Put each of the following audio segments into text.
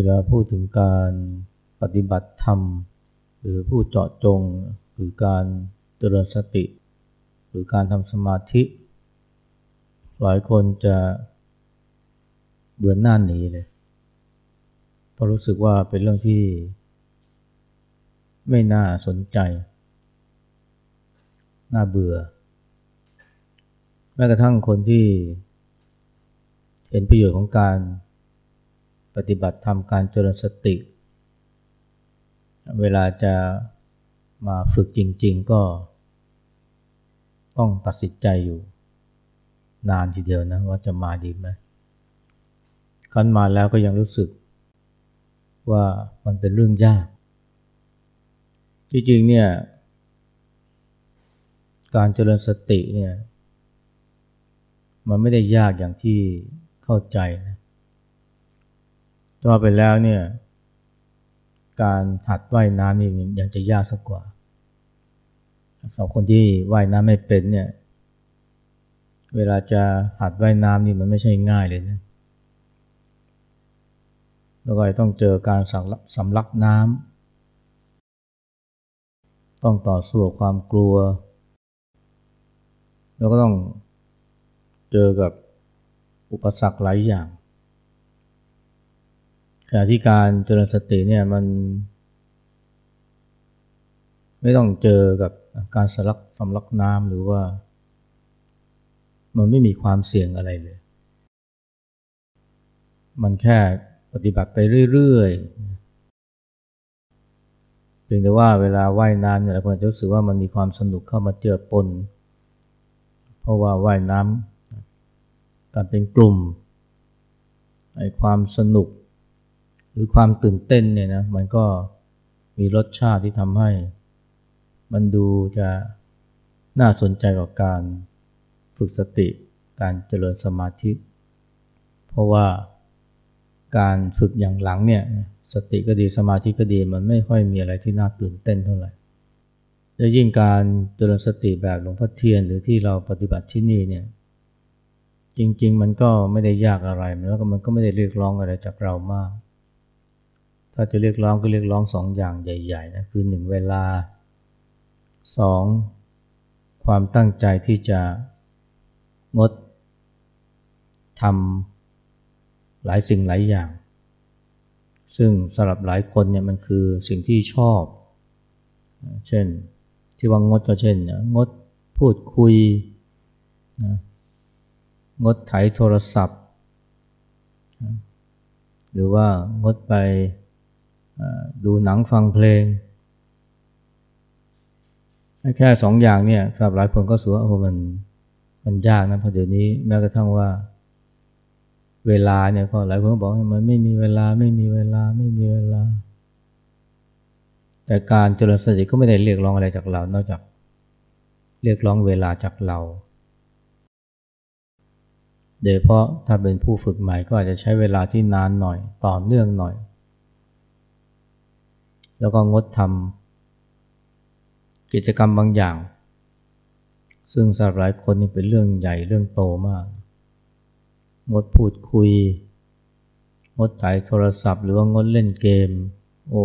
เวลาพูดถึงการปฏิบัติธรรม หรือพูดเจาะจง หรือการเจริญสติ หรือการทำสมาธิ หลายคนจะเบื่อหน้าหนีเลยเพราะรู้สึกว่าเป็นเรื่องที่ไม่น่าสนใจ น่าเบื่อ แม้กระทั่งคนที่เห็นประโยชน์ของการ ปฏิบัติธรรมการเจริญสติ เวลาจะมาฝึกจริง ๆ ก็ต้องตัดสินใจอยู่นานทีเดียวนะว่าจะมาดีไหมคันมาแล้วก็ยังรู้สึกว่ามันเป็นเรื่องยาก จริงๆเนี่ย การเจริญสติเนี่ย มันไม่ได้ยากอย่างที่เข้าใจนะ ว่าไปแล้วเนี่ยการหัดว่ายน้ำนี่ยังจะยากสักกว่าสำหรับคนที่ว่ายน้ำไม่เป็นเนี่ยเวลาจะหัดว่ายน้ำนี่มันไม่ใช่ง่ายเลยนะแล้วก็ต้องเจอการสำลักน้ำต้องต่อสู้กับความกลัว แล้วก็ต้องเจอกับอุปสรรคหลายอย่าง ขณะที่การเจริญสติเนี่ยมัน ไม่ต้องเจอกับการสลักสำลักน้ำหรือว่า มันไม่มีความเสี่ยงอะไรเลย มันแค่ปฏิบัติไปเรื่อยๆเพียงแต่ว่าเวลาว่ายน้ำเนี่ยเราควรจะรู้สึกว่ามันมีความสนุกเข้ามาเจือปน เพราะว่าว่ายน้ำการเป็นกลุ่มไอ้ความสนุก หรือความตื่นเต้นเนี่ยนะมันก็มีรสชาติที่ทำให้ มันดูจะน่าสนใจกับการฝึกสติการเจริญสมาธิ เพราะว่าการฝึกอย่างหลังเนี่ยสติก็ดีสมาธิก็ดีมันไม่ค่อยมีอะไรที่น่าตื่นเต้นเท่าไหร่และยิ่งการเจริญสติแบบหลวงพ่อเทียนหรือที่เราปฏิบัติที่นี่เนี่ยจริงๆ มันก็ไม่ได้ยากอะไรแล้วก็มันก็ไม่ได้เรียกร้องอะไรจากเรามาก ถ้าจะเรียกร้องก็เรียกร้องสองอย่างใหญ่ๆนะคือหนึ่งเวลาสองความตั้งใจที่จะงดทำหลายสิ่งหลายอย่าง ซึ่งสำหรับหลายคนเนี่ยมันคือสิ่งที่ชอบ เช่นที่ว่างดก็เช่น งดพูดคุยงดไถโทรศัพท์ หรือว่างดไป ดูหนังฟังเพลง แค่สองอย่างเนี่ยสำหรับหลายคนก็สูว่าโอ้มันมันยากนะเพราะเดี๋ยวนี้แม้กระทั่งว่า เวลาเนี่ยก็หลายคนก็บอกว่ามันไม่มีเวลาไม่มีเวลาไม่มีเวลา แต่การเจริญสติก็ไม่ได้เรียกร้องอะไรจากเรา นอกจากเรียกร้องเวลาจากเราโดยเพราะถ้าเป็นผู้ฝึกใหม่ก็อาจจะใช้เวลาที่นานหน่อยต่อเนื่องหน่อย แล้วก็งดทำกิจกรรมบางอย่าง ซึ่งสำหรับหลายคนนี่เป็นเรื่องใหญ่เรื่องโตมาก งดพูดคุย งดถ่ายโทรศัพท์ หรือว่างดเล่นเกม โอ้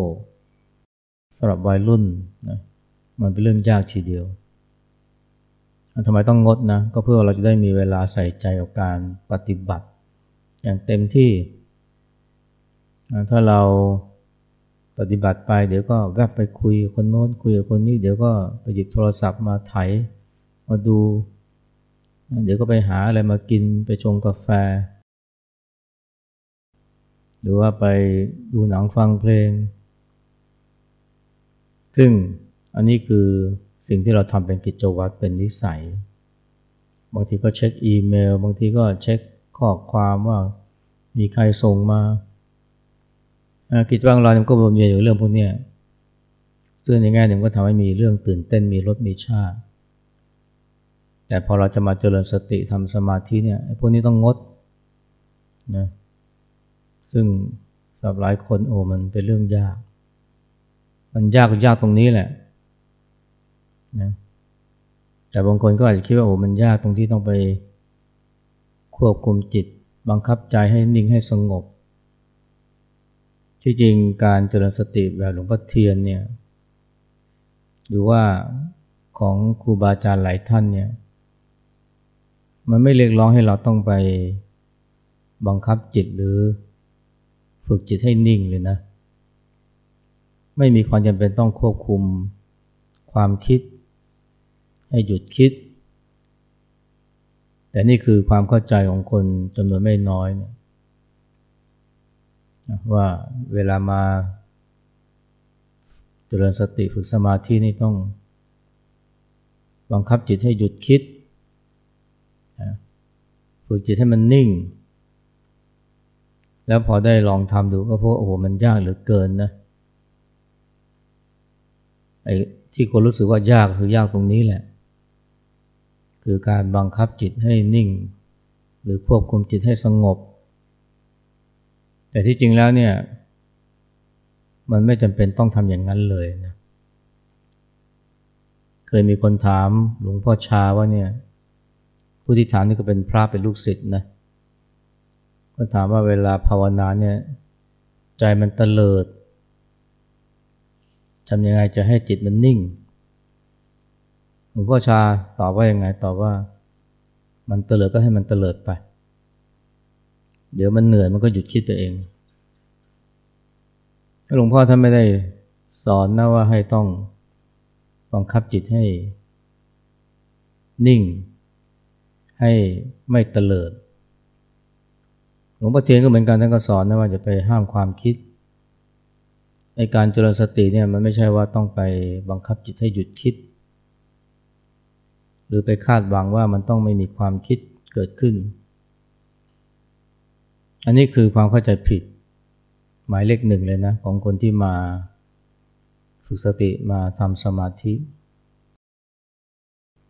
สำหรับวัยรุ่นนะมันเป็นเรื่องยากทีเดียวทำไมต้องงดนะ ก็เพื่อเราจะได้มีเวลาใส่ใจกับการปฏิบัติ อย่างเต็มที่ ถ้าเรา ปฏิบัติไปเดี๋ยวก็แวบไปคุยคนโน้นคุยกับคนนี้ เดี๋ยวก็ไปหยิบโทรศัพท์มาไถมาดู เดี๋ยวก็ไปหาอะไรมากินไปชงกาแฟ หรือว่าไปดูหนังฟังเพลง ซึ่งอันนี้คือสิ่งที่เราทำเป็นกิจวัตรเป็นนิสัย บางทีก็เช็คอีเมล บางทีก็เช็คข้อความว่ามีใครส่งมา กิจวัตรเราเนี่ยก็วนเวียอยู่เรื่องพวกนี้ซึ่งในแง่หนึ่งก็ทำให้มีเรื่องตื่นเต้นมีรสมีชาติ แต่พอเราจะมาเจริญสติทำสมาธิเนี่ยพวกนี้ต้องงดนะซึ่งสำหรับหลายคนโอ้มันเป็นเรื่องยาก มันยากก็ยากตรงนี้แหละนะแต่บางคนก็อาจจะคิดว่าโอ้มันยากตรงที่ต้องไปควบคุมจิต บังคับใจให้นิ่งให้สงบ ที่จริงการเจริญสติแบบหลวงพ่อเทียนเนี่ยหรือว่าของครูบาอาจารย์หลายท่านเนี่ยมันไม่เรียกร้องให้เราต้องไปบังคับจิตหรือฝึกจิตให้นิ่งเลยนะ ไม่มีความจำเป็นต้องควบคุมความคิด ให้หยุดคิด แต่นี่คือความเข้าใจของคนจำนวนไม่น้อยเนี่ย ว่าเวลามาเจริญสติฝึกสมาธินี่ต้องบังคับจิตให้หยุดคิดฝึกจิตให้มันนิ่ง แล้วพอได้ลองทำดูก็พบโอ้โหมันยากเหลือเกินนะไอ้ที่คนรู้สึกว่ายากคือยากตรงนี้แหละ คือการบังคับจิตให้นิ่ง หรือควบคุมจิตให้สงบ แต่ที่จริงแล้วเนี่ย มันไม่จำเป็นต้องทำอย่างนั้นเลยนะเคยมีคนถามหลวงพ่อชาว่าเนี่ย ผู้ที่ถามนี่ก็เป็นพระเป็นลูกศิษย์นะก็ถามว่าเวลาภาวนาเนี่ยใจมันเตลิดทำยังไงจะให้จิตมันนิ่งหลวงพ่อชาตอบว่ายังไงตอบว่า มันเตลิดก็ให้มันเตลิดไป เดี๋ยวมันเหนื่อยมันก็หยุดคิดไปเอง หลวงพ่อท่านไม่ได้สอนนะว่าให้ต้องบังคับจิตให้ นิ่ง ให้ไม่เตลิด หลวงพ่อเทียนก็เหมือนกันท่านก็สอนนะว่าจะไปห้ามความคิด ในการเจริญสติเนี่ยมันไม่ใช่ว่าต้องไปบังคับจิตให้หยุดคิด หรือไปคาดหวังว่ามันต้องไม่มีความคิดเกิดขึ้น อันนี้คือความเข้าใจผิด หมายเลขหนึ่งเลยนะ ของคนที่มาฝึกสติมาทำสมาธิ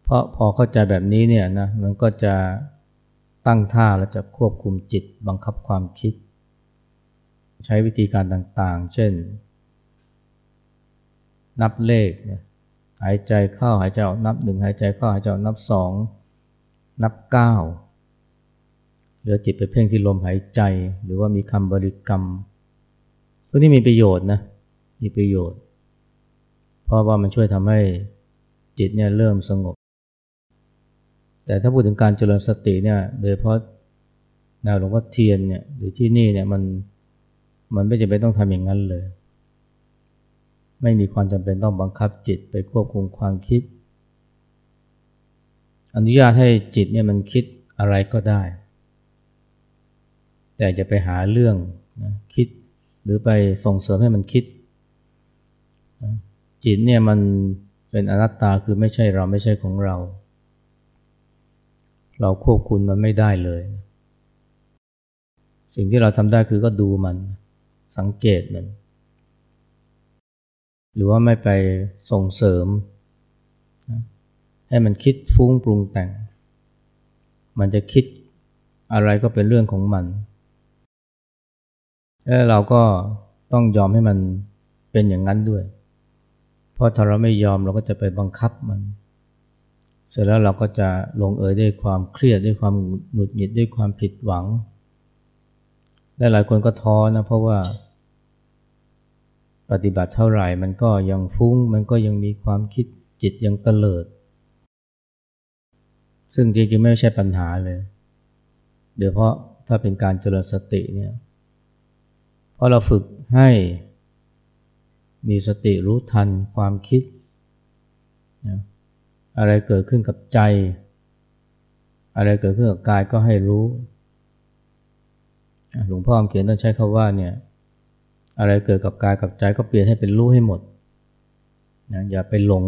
เพราะพอเข้าใจแบบนี้เนี่ยนะมันก็จะตั้งท่าแล้วจะควบคุมจิตบังคับความคิด ใช้วิธีการต่างๆ เช่น นับเลขหายใจเข้าหายใจออกนับหนึ่งหายใจเข้าหายใจออกนับสองนับเก้า หลือจิตไปเพ่งที่ลมหายใจ หรือว่ามีคำบริกรรมพวกนี้มีประโยชน์นะ มีประโยชน์ เพราะว่ามันช่วยทำให้จิตเนี่ยเริ่มสงบ แต่ถ้าพูดถึงการเจริญสติเนี่ย โดยเพราะแนวหลวงพ่อเทียนเนี่ยหรือที่นี่เนี่ยมันมันไม่จำเป็นต้องทำอย่างนั้นเลย ไม่มีความจำเป็นต้องบังคับจิตไปควบคุมความคิด อนุญาตให้จิตเนี่ยมันคิดอะไรก็ได้ แต่จะไปหาเรื่องนะคิดหรือไปส่งเสริมให้มันคิดจิตเนี่ยมันเป็นอนัตตาคือไม่ใช่เราไม่ใช่ของเรา เราควบคุมมันไม่ได้เลย สิ่งที่เราทำได้คือก็ดูมันสังเกตมัน หรือว่าไม่ไปส่งเสริม ให้มันคิดฟุ้งปรุงแต่ง มันจะคิดอะไรก็เป็นเรื่องของมัน แล้วเราก็ต้องยอมให้มันเป็นอย่างนั้นด้วย เพราะถ้าเราไม่ยอมเราก็จะไปบังคับมัน เสร็จแล้วเราก็จะลงเอยด้วยความเครียดด้วยความหงุดหงิดด้วยความผิดหวังและหลายคนก็ท้อนะเพราะว่า ปฏิบัติเท่าไหร่มันก็ยังฟุ้ง มันก็ยังมีความคิดจิตยังเตลิด ซึ่งจริงๆไม่ใช่ปัญหาเลย เดี๋ยวเพราะถ้าเป็นการเจริญสติเนี่ย เพราะเราฝึกให้มีสติรู้ทันความคิดนะอะไรเกิดขึ้นกับใจ อะไรเกิดขึ้นกับกายก็ให้รู้ หลวงพ่อเขียนต้องใช้คาว่าเนี่ยอะไรเกิดกับกายกับใจก็เปลี่ยนให้เป็นรู้ให้หมดนะอย่าไปหลง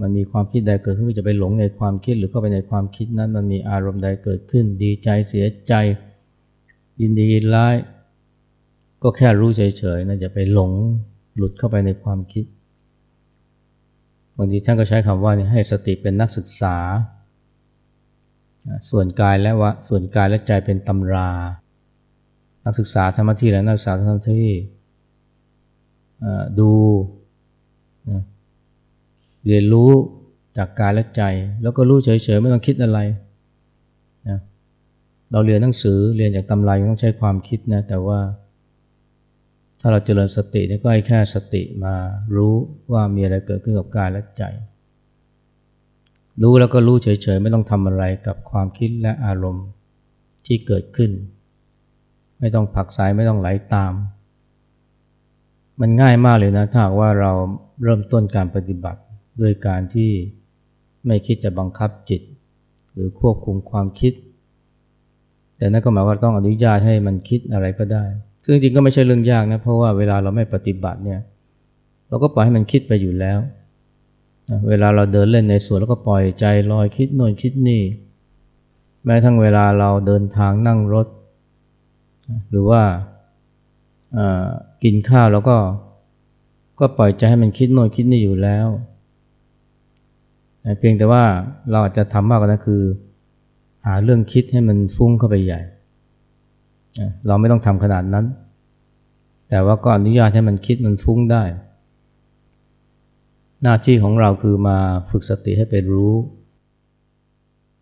มันมีความคิดใดเกิดขึ้นก็จะไปหลงในความคิดหรือเข้าไปในความคิดนั้นมันมีอารมณ์ใดเกิดขึ้น ดีใจเสียใจ ยินดียินร้าย ก็แค่รู้เฉยๆนะอย่าไปหลงหลุดเข้าไปในความคิดบางทีท่านก็ใช้คำว่าให้สติเป็นนักศึกษา ส่วนกายและวะส่วนกายและใจเป็นตำรา นักศึกษาธรรมที่และนักศึกษาธรรมที่ดูเรียนรู้จากกายและใจ แล้วก็รู้เฉยๆไม่ต้องคิดอะไรนะเราเรียนหนังสือเรียนจากตำราต้องใช้ความคิดนะแต่ว่า ถ้าเราเจริญสตินี่ก็ให้แค่สติมารู้ว่ามีอะไรเกิดขึ้นกับกายและใจ รู้แล้วก็รู้เฉยๆ ไม่ต้องทำอะไรกับความคิดและอารมณ์ที่เกิดขึ้น ไม่ต้องผักสายไม่ต้องไหลาตาม มันง่ายมากเลยนะถ้าว่าเราเริ่มต้นการปฏิบัติด้วยการที่ไม่คิดจะบังคับจิต หรือควบคุมความคิด แต่นั่นก็หมายว่าต้องอนุญาตให้มันคิดอะไรก็ได้ ซึ่งจริงก็ไม่ใช่เรื่องยากนะเพราะว่าเวลาเราไม่ปฏิบัติเนี่ยเราก็ปล่อยให้มันคิดไปอยู่แล้วเวลาเราเดินเล่นในสวนแล้วก็ปล่อยใจลอยคิดโน่นคิดนี่ แม้ทั้งเวลาเราเดินทางนั่งรถ หรือว่ากินข้าวแล้วก็ก็ปล่อยใจให้มันคิดโน่นคิดนี่อยู่แล้วเพียงแต่ว่าเราอาจจะทำมากกว่านั้นคือ หาเรื่องคิดให้มันฟุ้งเข้าไปใหญ่ เราไม่ต้องทำขนาดนั้น แต่ว่าก็อนุญาตให้มันคิดมันฟุ้งได้ หน้าที่ของเราคือมาฝึกสติให้ไปรู้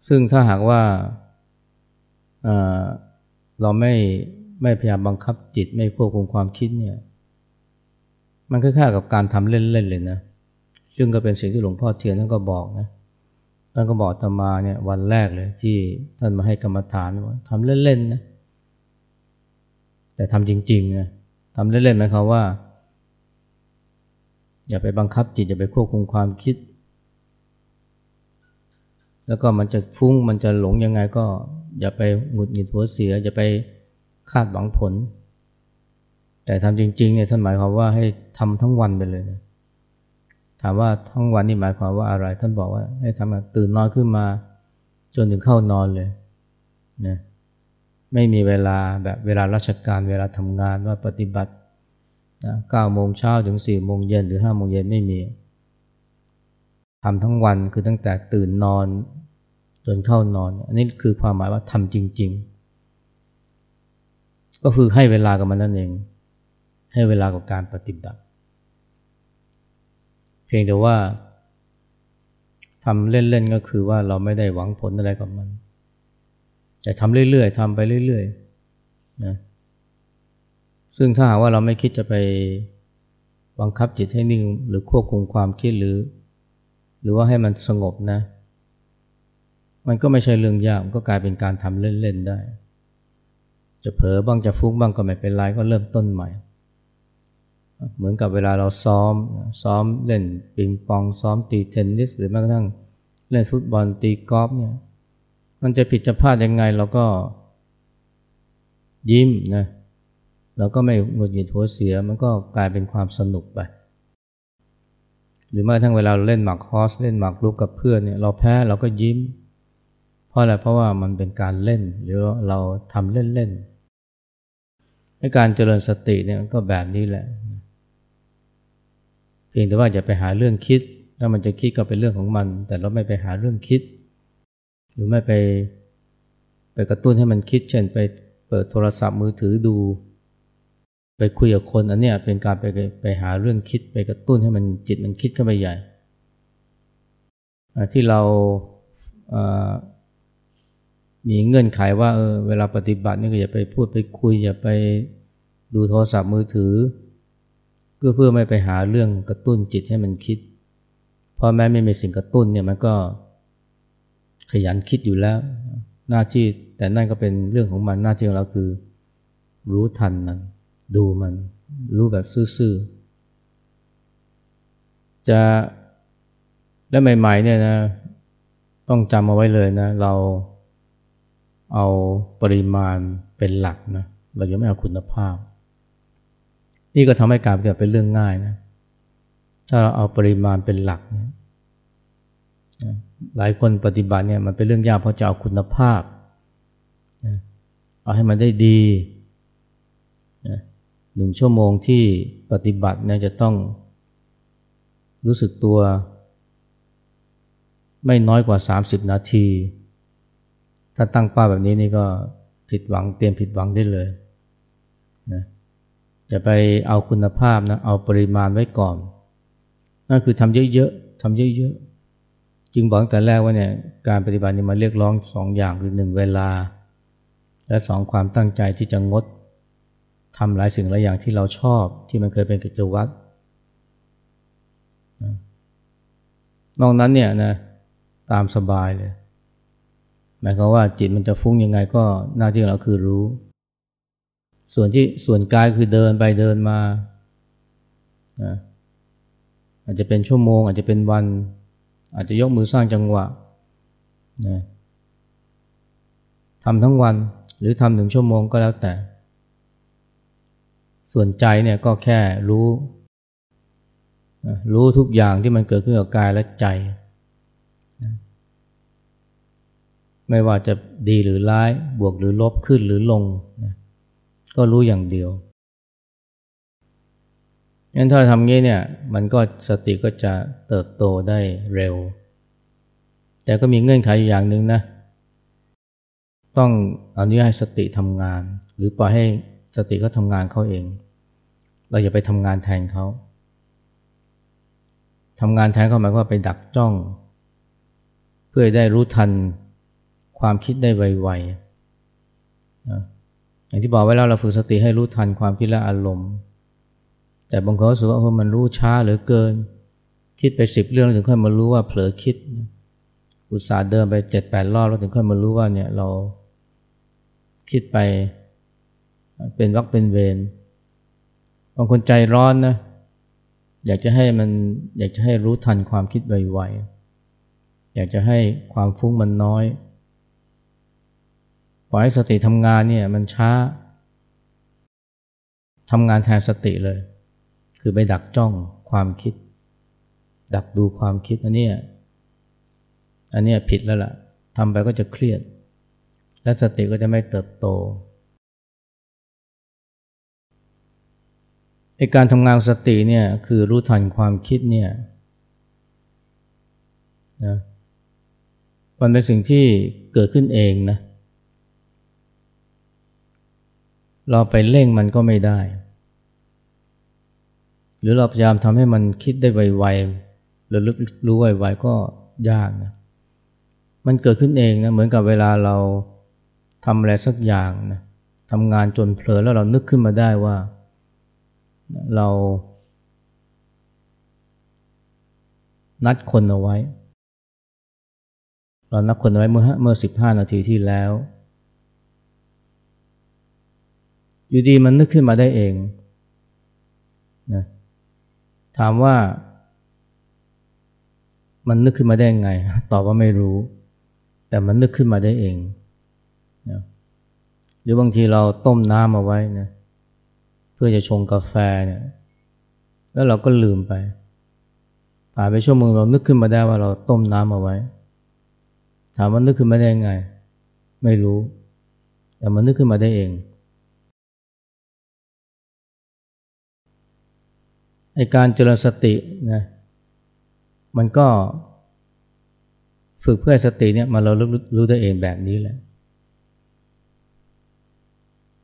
ซึ่งถ้าหากว่าเราไม่ไม่พยายามบังคับจิตไม่ควบคุมความคิดเนี่ย มันคล้ายๆกับการทำเล่นๆเลยนะซึ่งก็เป็นสิ่งที่หลวงพ่อเทียนท่านก็บอกนะท่านก็บอกตมาเนี่ยวันแรกเลยที่ท่านมาให้กรรมฐานว่าทำเล่นๆนะ แต่ทำจริงๆนะทำเล่นๆหมายความว่า อย่าไปบังคับจิตอย่าไปควบคุมความคิด แล้วก็มันจะฟุ้งมันจะหลงยังไงก็ อย่าไปหงุดหงิดหัวเสีย อย่าไปคาดหวังผล แต่ทำจริงๆเนี่ยท่านหมายความว่าให้ทำทั้งวันไปเลยนะถามว่าทั้งวันนี่หมายความว่าอะไร ท่านบอกว่าให้ทำตื่นนอนขึ้นมา จนถึงเข้านอนเลยนะ ไม่มีเวลาแบบเวลาราชการเวลาทำงานว่าปฏิบัติเก้าโมงเช้าถึงสี่โมงเย็นหรือห้าโมงเย็นไม่มีทำทั้งวันคือตั้งแต่ตื่นนอนจนเข้านอน อันนี้คือความหมายว่าทำจริง ๆ ก็คือให้เวลากับมันนั่นเอง ให้เวลากับการปฏิบัติ เพียงแต่ว่าทำเล่น ๆ ก็คือว่าเราไม่ได้หวังผลอะไรกับมัน แต่ทำเรื่อยๆทำไปเรื่อยๆนะซึ่งถ้าหากว่าเราไม่คิดจะไปบังคับจิตให้นิ่งหรือควบคุมความคิดหรือ หรือว่าให้มันสงบนะ มันก็ไม่ใช่เรื่องยากก็กลายเป็นการทำเล่นๆได้ จะเผลอบ้างจะฟุ้งบ้างก็ไม่เป็นไรก็เริ่มต้นใหม่ เหมือนกับเวลาเราซ้อมซ้อมเล่นปิงปองซ้อมตีเทนนิสหรือแม้กระทั่งเล่นฟุตบอลตีกอล์ฟเนี่ย มันจะผิดจะพลาดยังไงเราก็ยิ้มนะเราก็ไม่หงุดหงิดหัวเสียมันก็กลายเป็นความสนุกไป หรือแม้ทั้งเวลาเราเล่นหมากฮอสเล่นหมากรุกกับเพื่อนเนี่ยเราแพ้เราก็ยิ้ม เพราะอะไรเพราะว่ามันเป็นการเล่นหรือเราทำเล่นๆในการเจริญสติเนี่ยก็แบบนี้แหละ เพียงแต่ว่าอย่าไปหาเรื่องคิด ถ้ามันจะคิดก็เป็นเรื่องของมัน แต่เราไม่ไปหาเรื่องคิด หรือไม่ไปไปกระตุ้นให้มันคิดเช่นไปเปิดโทรศัพท์มือถือดู ไปคุยกับคนอันเนี้ยเป็นการไปไปหาเรื่องคิดไปกระตุ้นให้มันจิตมันคิดขึ้นไปใหญ่ ที่เรามีเงื่อนไขว่าเออเวลาปฏิบัตินี่ก็อย่าไปพูดไปคุยอย่าไปดูโทรศัพท์มือถือ เพื่อเพื่อไม่ไปหาเรื่องกระตุ้นจิตให้มันคิด เพราะแม้ไม่มีสิ่งกระตุ้นเนี่ยมันก็ ขยันคิดอยู่แล้ว หน้าที่แต่นั่นก็เป็นเรื่องของมันหน้าที่ของเราคือ รู้ทันมันดูมัน รู้แบบซื่อๆจะและใหม่ ๆ เนี่ยนะ ต้องจำเอาไว้เลยนะ เราเอาปริมาณเป็นหลักนะเรายังไม่เอาคุณภาพ นี่ก็ทำให้การปฏิบัติเป็นเรื่องง่ายนะ ถ้าเราเอาปริมาณเป็นหลักเนี่ย หลายคนปฏิบัติเนี่ยมันเป็นเรื่องยากเพราะจะเอาคุณภาพ เอาให้มันได้ดีหนึ่งชั่วโมงที่ปฏิบัติเนี่ยจะต้องรู้สึกตัว ไม่น้อยกว่า 30 นาที ถ้าตั้งเป้าแบบนี้นี่ก็ผิดหวังเตรียมผิดหวังได้เลยนะจะไปเอาคุณภาพนะเอาปริมาณไว้ก่อน นั่นคือทำเยอะๆทำเยอะๆ จึงบอกแต่แรกว่าเนี่ยการปฏิบัตินี่มาเรียกร้องสองอย่างคือหนึ่งเวลา และสองความตั้งใจที่จะงดทำหลายสิ่งหลายอย่างที่เราชอบที่มันเคยเป็นกิจวัตรนอกนั้นเนี่ยนะตามสบายเลย หมายความว่าจิตมันจะฟุ้งยังไงก็หน้าที่ของเราคือรู้ ส่วนที่ส่วนกายคือเดินไปเดินมาอาจจะเป็นชั่วโมง อาจจะเป็นวัน อาจจะยกมือสร้างจังหวะนะทำทั้งวันหรือทำหนึ่งชั่วโมงก็แล้วแต่ ส่วนใจเนี่ยก็แค่รู้รู้ทุกอย่างที่มันเกิดขึ้นกับกายและใจ ไม่ว่าจะดีหรือร้าย บวกหรือลบขึ้นหรือลง ก็รู้อย่างเดียว งั้นถ้าทำงี้เนี่ยมันก็สติก็จะเติบโตได้เร็ว แต่ก็มีเงื่อนไขอย่างหนึ่งนะ ต้องอนุญาตให้สติทำงาน หรือปล่อยให้สติเขาทำงานเขาเอง เราอย่าไปทำงานแทนเขาทำงานแทนเขาหมายว่าไปดักจ้อง เพื่อได้รู้ทันความคิดได้ไวๆอย่างที่บอกไว้แล้วเราฝึกสติให้รู้ทันความคิดและอารมณ์ แต่บางคนรู้สึกว่ามันรู้ช้าเหลือเกิน คิดไปสิบเรื่องถึงค่อยมารู้ว่าเผลอคิด อุตส่าห์เดินไปเจ็ดแปดรอบแล้วถึงค่อยมารู้ว่าเนี่ยเราคิดไปเป็นวักเป็นเวรบางคนใจร้อนนะอยากจะให้มันอยากจะให้รู้ทันความคิดไวๆอยากจะให้ความฟุ้งมันน้อยปล่อยสติทำงานเนี่ยมันช้าทำงานแทนสติเลย คือไปดักจ้องความคิด ดักดูความคิดอันนี้อันนี้ผิดแล้วล่ะทำไปก็จะเครียด และสติก็จะไม่เติบโตในการทำงานสติเนี่ยคือรู้ทันความคิดเนี่ยนะมันเป็นสิ่งที่เกิดขึ้นเองนะ เราไปเร่งมันก็ไม่ได้ รือเราพยายามทำให้มันคิดได้ไวๆหรือรู้ไวๆก็ยากนะมันเกิดขึ้นเองนะเหมือนกับเวลาเราทำอะไรสักอย่างนะทำงานจนเผลอแล้วเรานึกขึ้นมาได้ว่า เรา นัดคนเอาไว้ เรานัดคนเอาไว้เมื่อเมื่อสิบห้านาทีที่แล้ว อยู่ดีมันนึกขึ้นมาได้เองนะ ถามว่า มันนึกขึ้นมาได้ไง ตอบว่าไม่รู้ แต่มันนึกขึ้นมาได้เองนะหรือบางทีเราต้มน้ำเอาไว้นะเพื่อจะชงกาแฟเนี่ย แล้วเราก็ลืมไปผ่านไปชั่วโมงเรานึกขึ้นมาได้ว่าเราต้มน้ำเอาไว้ ถามว่านึกขึ้นมาได้ไง ไม่รู้ แต่มันนึกขึ้นมาได้เอง ไอการเจริญสตินะมันก็ฝึกเพื่อสติเนี่ยมาเรารู้รู้ได้เองแบบนี้แหละ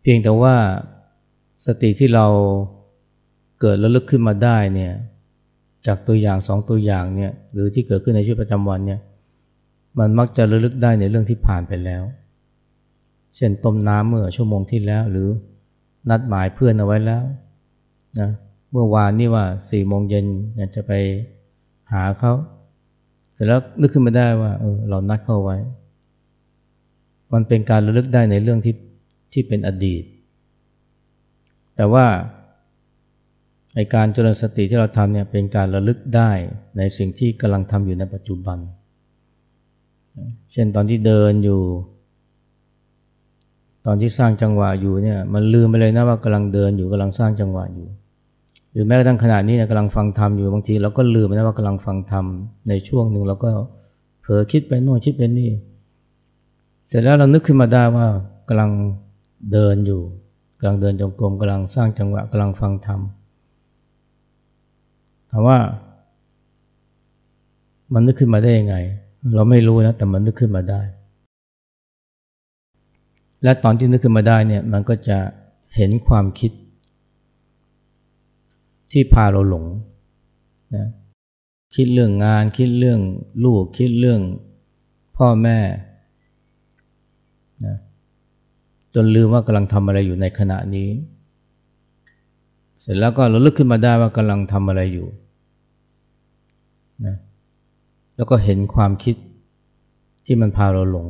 เพียงแต่ว่าสติที่เราเกิดแล้วลึกขึ้นมาได้เนี่ยจากตัวอย่างสองตัวอย่างเนี่ยหรือที่เกิดขึ้นในชีวิตประจำวันเนี่ยมันมักจะระลึกได้ในเรื่องที่ผ่านไปแล้ว เช่นต้มน้ำเมื่อชั่วโมงที่แล้วหรือนัดหมายเพื่อนเอาไว้แล้วนะ เมื่อวานนี่ว่าสี่โมงเย็นอยากจะไปหาเขาเสร็จแล้วนึกขึ้นมาได้ว่าเออเรานัดเข้าไว้ มันเป็นการระลึกได้ในเรื่องที่ที่เป็นอดีต แต่ว่าในการเจริญสติที่เราทำเนี่ยเป็นการระลึกได้ในสิ่งที่กำลังทำอยู่ในปัจจุบัน เช่นตอนที่เดินอยู่ ตอนที่สร้างจังหวะอยู่เนี่ยมันลืมไปเลยนะว่ากำลังเดินอยู่กำลังสร้างจังหวะอยู่ หรือแม้กระทั่งขณะนี้เนี่ยกำลังฟังธรรมอยู่บางทีเราก็ลืมไปนะว่ากำลังฟังธรรมในช่วงหนึ่งเราก็เผลอคิดไปโน่นคิดไปนี่ เสร็จแล้วเรานึกขึ้นมาได้ว่ากำลังเดินอยู่กำลังเดินจงกรมกำลังสร้างจังหวะกำลังฟังธรรมถามว่า มันนึกขึ้นมาได้ยังไง เราไม่รู้นะแต่มันนึกขึ้นมาได้ และตอนที่นึกขึ้นมาได้เนี่ยมันก็จะเห็นความคิด ที่พาเราหลงนะคิดเรื่องงานคิดเรื่องลูกคิดเรื่องพ่อแม่นะจนลืมว่ากำลังทำอะไรอยู่ในขณะนี้ เสร็จแล้วก็เราลึกขึ้นมาได้ว่ากำลังทำอะไรอยู่นะแล้วก็เห็นความคิดที่มันพาเราหลง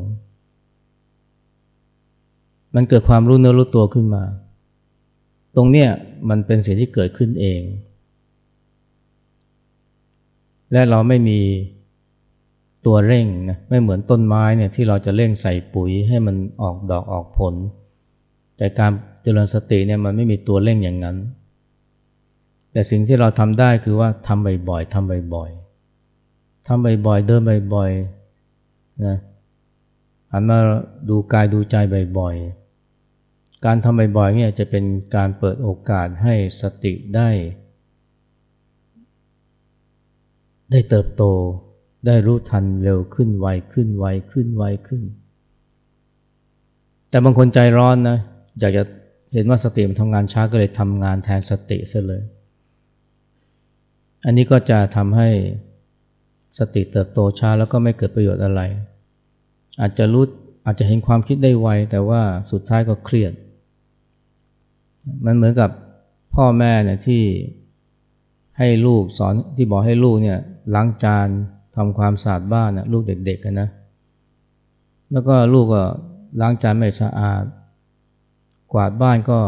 มันเกิดความรู้เนื้อรู้ตัวขึ้นมา ตรงเนี้ยมันเป็นสิ่งที่เกิดขึ้นเอง และเราไม่มีตัวเร่งนะไม่เหมือนต้นไม้เนี่ยที่เราจะเร่งใส่ปุ๋ยให้มันออกดอกออกผล แต่การเจริญสติเนี่ยมันไม่มีตัวเร่งอย่างนั้น แต่สิ่งที่เราทำได้คือว่าทำบ่อยๆทำบ่อยๆทำบ่อยๆเดินบ่อยๆนะหันมาดูกายดูใจบ่อยๆ การทำบ่อยๆเนี่ยจะเป็นการเปิดโอกาสให้สติได้ ได้เติบโต ได้รู้ทันเร็วขึ้นไวขึ้นไวขึ้นไวขึ้น แต่บางคนใจร้อนนะอยากจะเห็นว่าสติมันทำงานช้าก็เลยทำงานแทนสติซะเลย อันนี้ก็จะทำให้สติเติบโตช้าแล้วก็ไม่เกิดประโยชน์อะไร อาจจะรู้อาจจะเห็นความคิดได้ไว แต่ว่าสุดท้ายก็เครียด มันเหมือนกับพ่อแม่เนี่ยที่ให้ลูกสอนที่บอกให้ลูกเนี่ยล้างจานทำความสะอาดบ้านนะลูกเด็กๆกันนะแล้วก็ลูกก็ล้างจานไม่สะอาด กวาดบ้านก็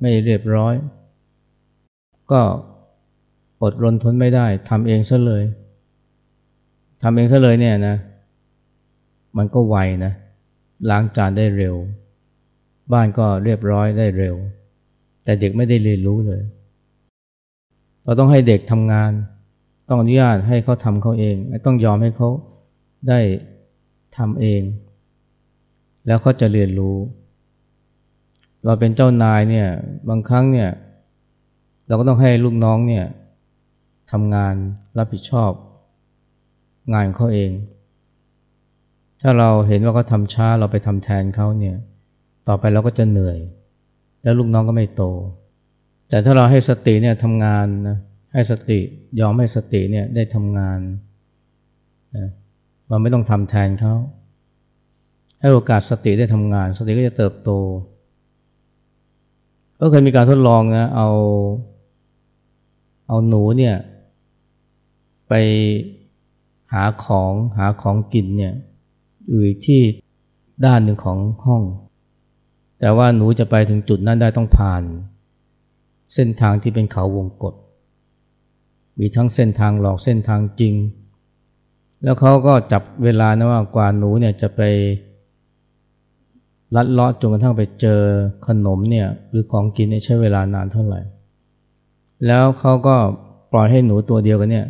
ไม่เรียบร้อย ก็อดรนทนไม่ได้ทำเองซะเลยทำเองซะเลยเนี่ยนะมันก็ไวนะล้างจานได้เร็ว บ้านก็เรียบร้อยได้เร็ว แต่เด็กไม่ได้เรียนรู้เลย เราต้องให้เด็กทำงาน ต้องอนุญาตให้เขาทำเขาเอง ต้องยอมให้เขาได้ทำเอง แล้วเขาจะเรียนรู้ เราเป็นเจ้านายเนี่ย บางครั้งเนี่ย เราก็ต้องให้ลูกน้องเนี่ยทำงานรับผิดชอบ งานเขาเอง ถ้าเราเห็นว่าเขาทำช้าเราไปทำแทนเขาเนี่ย ต่อไปเราก็จะเหนื่อย แล้วลูกน้องก็ไม่โต แต่ถ้าเราให้สติเนี่ยทำงานนะให้สติยอมให้สติเนี่ยได้ทำงานนะมันไม่ต้องทำแทนเขาให้โอกาสสติได้ทำงาน สติก็จะเติบโต ก็เคยมีการทดลองนะเอา เอาหนูเนี่ยไปหาของหาของกินเนี่ยอยู่ที่ด้านหนึ่งของห้อง แต่ว่าหนูจะไปถึงจุดนั้นได้ต้องผ่าน เส้นทางที่เป็นเขาวงกฏมีทั้งเส้นทางหลอกเส้นทางจริง แล้วเขาก็จับเวลานะว่ากว่าหนูเนี่ยจะไปลัดเลาะจนกระทั่งไปเจอขนมเนี่ยหรือของกินเนี่ยใช้เวลานานเท่าไหร่ แล้วเขาก็ปล่อยให้หนูตัวเดียวกันเนี่ย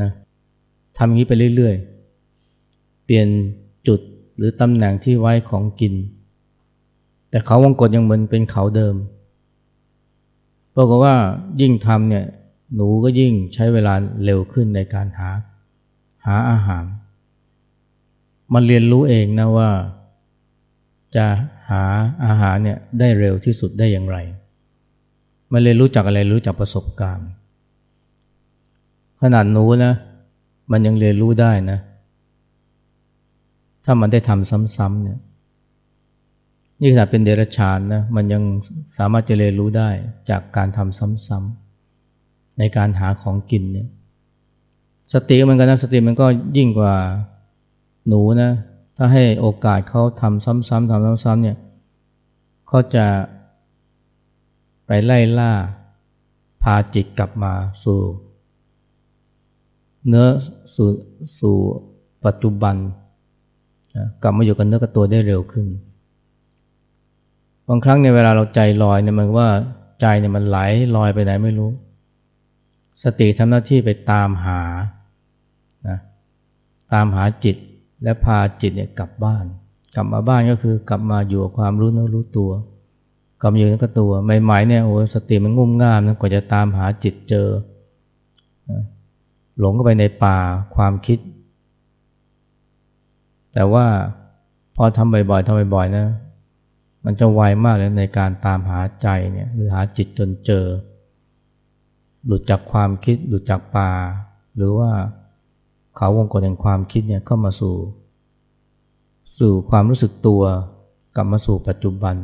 นะทำอย่างนี้ไปเรื่อยๆ เปลี่ยนจุดหรือตำแหน่งที่ไว้ของกิน แต่เขาวังกฏยังเหมือนเป็นเขาเดิมบอกว่ายิ่งทำเนี่ยหนูก็ยิ่งใช้เวลาเร็วขึ้นในการหาหาอาหาร มันเรียนรู้เองนะว่า จะหาอาหารเนี่ยได้เร็วที่สุดได้อย่างไร มันเรียนรู้จากอะไรรู้จากประสบการณ์ ขนาดหนูนะมันยังเรียนรู้ได้นะ ถ้ามันได้ทำซ้ำๆเนี่ย นี่ขนาดเป็นเดรัจฉานนะมันยังสามารถจะเรียนรู้ได้จากการทำซ้ำๆในการหาของกินเนี่ยสติมันกันนะสติมันก็ยิ่งกว่าหนูนะถ้าให้โอกาสเขาทำซ้ำๆทำซ้ำๆเนี่ยเขาจะไปไล่ล่า พาจิตกลับมาสู่ เนื้อสู่สู่ปัจจุบัน กลับมาอยู่กับเนื้อกับตัวได้เร็วขึ้น บางครั้งในเวลาเราใจลอยเนี่ยมันว่าใจเนี่ยมันไหลลอยไปไหนไม่รู้ สติทำหน้าที่ไปตามหานะตามหาจิตและพาจิตเนี่ยกลับบ้าน กลับมาบ้านก็คือกลับมาอยู่กับความรู้เนื้อรู้ตัวกลับมาอยู่กับตัวใหม่ๆเนี่ยโอ้สติมันงุ่มง่ามนะกว่าจะตามหาจิตเจอหลงเข้าไปในป่าความคิด แต่ว่าพอทำบ่อยๆทำบ่อยๆนะ มันจะไวมากเลยในการตามหาใจเนี่ยหรือหาจิตจนเจอ หลุดจากความคิดหลุดจากป่า หรือว่าเขาวงกฏแห่งความคิดเนี่ยเข้ามาสู่ สู่ความรู้สึกตัว กลับมาสู่ปัจจุบัน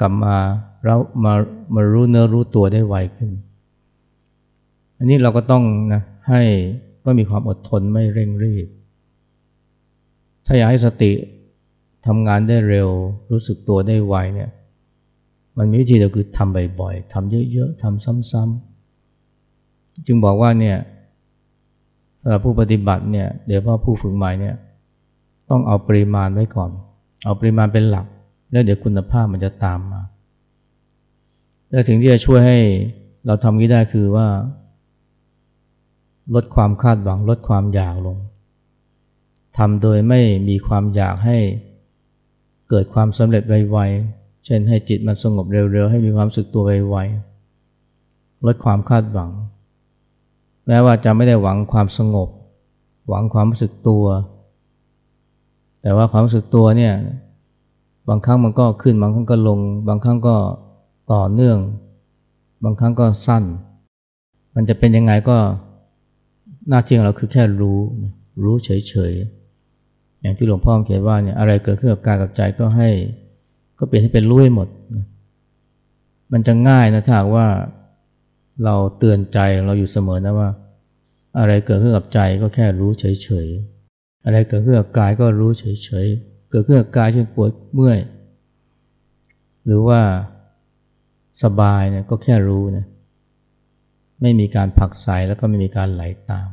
กลับมาแล้วมามารู้เนื้อรู้ตัวได้ไวขึ้น อันนี้เราก็ต้องนะให้ก็มีความอดทนไม่เร่งรีบ ถ้าอยากให้สติ ทำงานได้เร็ว รู้สึกตัวได้ไวเนี่ยมันมีวิธีเดียวคือทำบ่อยๆทำเยอะๆทำซ้ำๆจึงบอกว่าเนี่ยสำหรับผู้ปฏิบัติเนี่ยเดี๋ยวพ่อผู้ฝึกใหม่เนี่ยต้องเอาปริมาณไว้ก่อน เอาปริมาณเป็นหลัก แล้วเดี๋ยวคุณภาพมันจะตามมา แล้วถึงที่จะช่วยให้เราทำนี้ได้คือว่า ลดความคาดหวังลดความอยากลงทำโดยไม่มีความอยากให้ เกิดความสำเร็จไวๆ เช่นให้จิตมันสงบเร็วๆ ให้มีความสึกตัวไวๆ ลดความคาดหวัง แม้ว่าจะไม่ได้หวังความสงบ หวังความรู้สึกตัว แต่ว่าความรู้สึกตัวเนี่ย บางครั้งมันก็ขึ้น บางครั้งก็ลง บางครั้งก็ต่อเนื่อง บางครั้งก็สั้น มันจะเป็นยังไงก็หน้าที่ของเราคือแค่รู้ รู้เฉยๆ อย่างที่หลวงพ่อเขียนว่าเนี่ยอะไรเกิดขึ้นกับกายกับใจก็ให้ ก็เปลี่ยนให้เป็นรู้ให้หมดมันจะง่ายนะถ้าว่าเราเตือนใจเราอยู่เสมอนะว่า อะไรเกิดขึ้นกับใจก็แค่รู้เฉยๆอะไรเกิดขึ้นกับกายก็รู้เฉยๆเกิดขึ้นกับกายเช่นปวดเมื่อย หรือว่าสบายเนี่ยก็แค่รู้นะไม่มีการผักใสแล้วก็ไม่มีการไหลตาม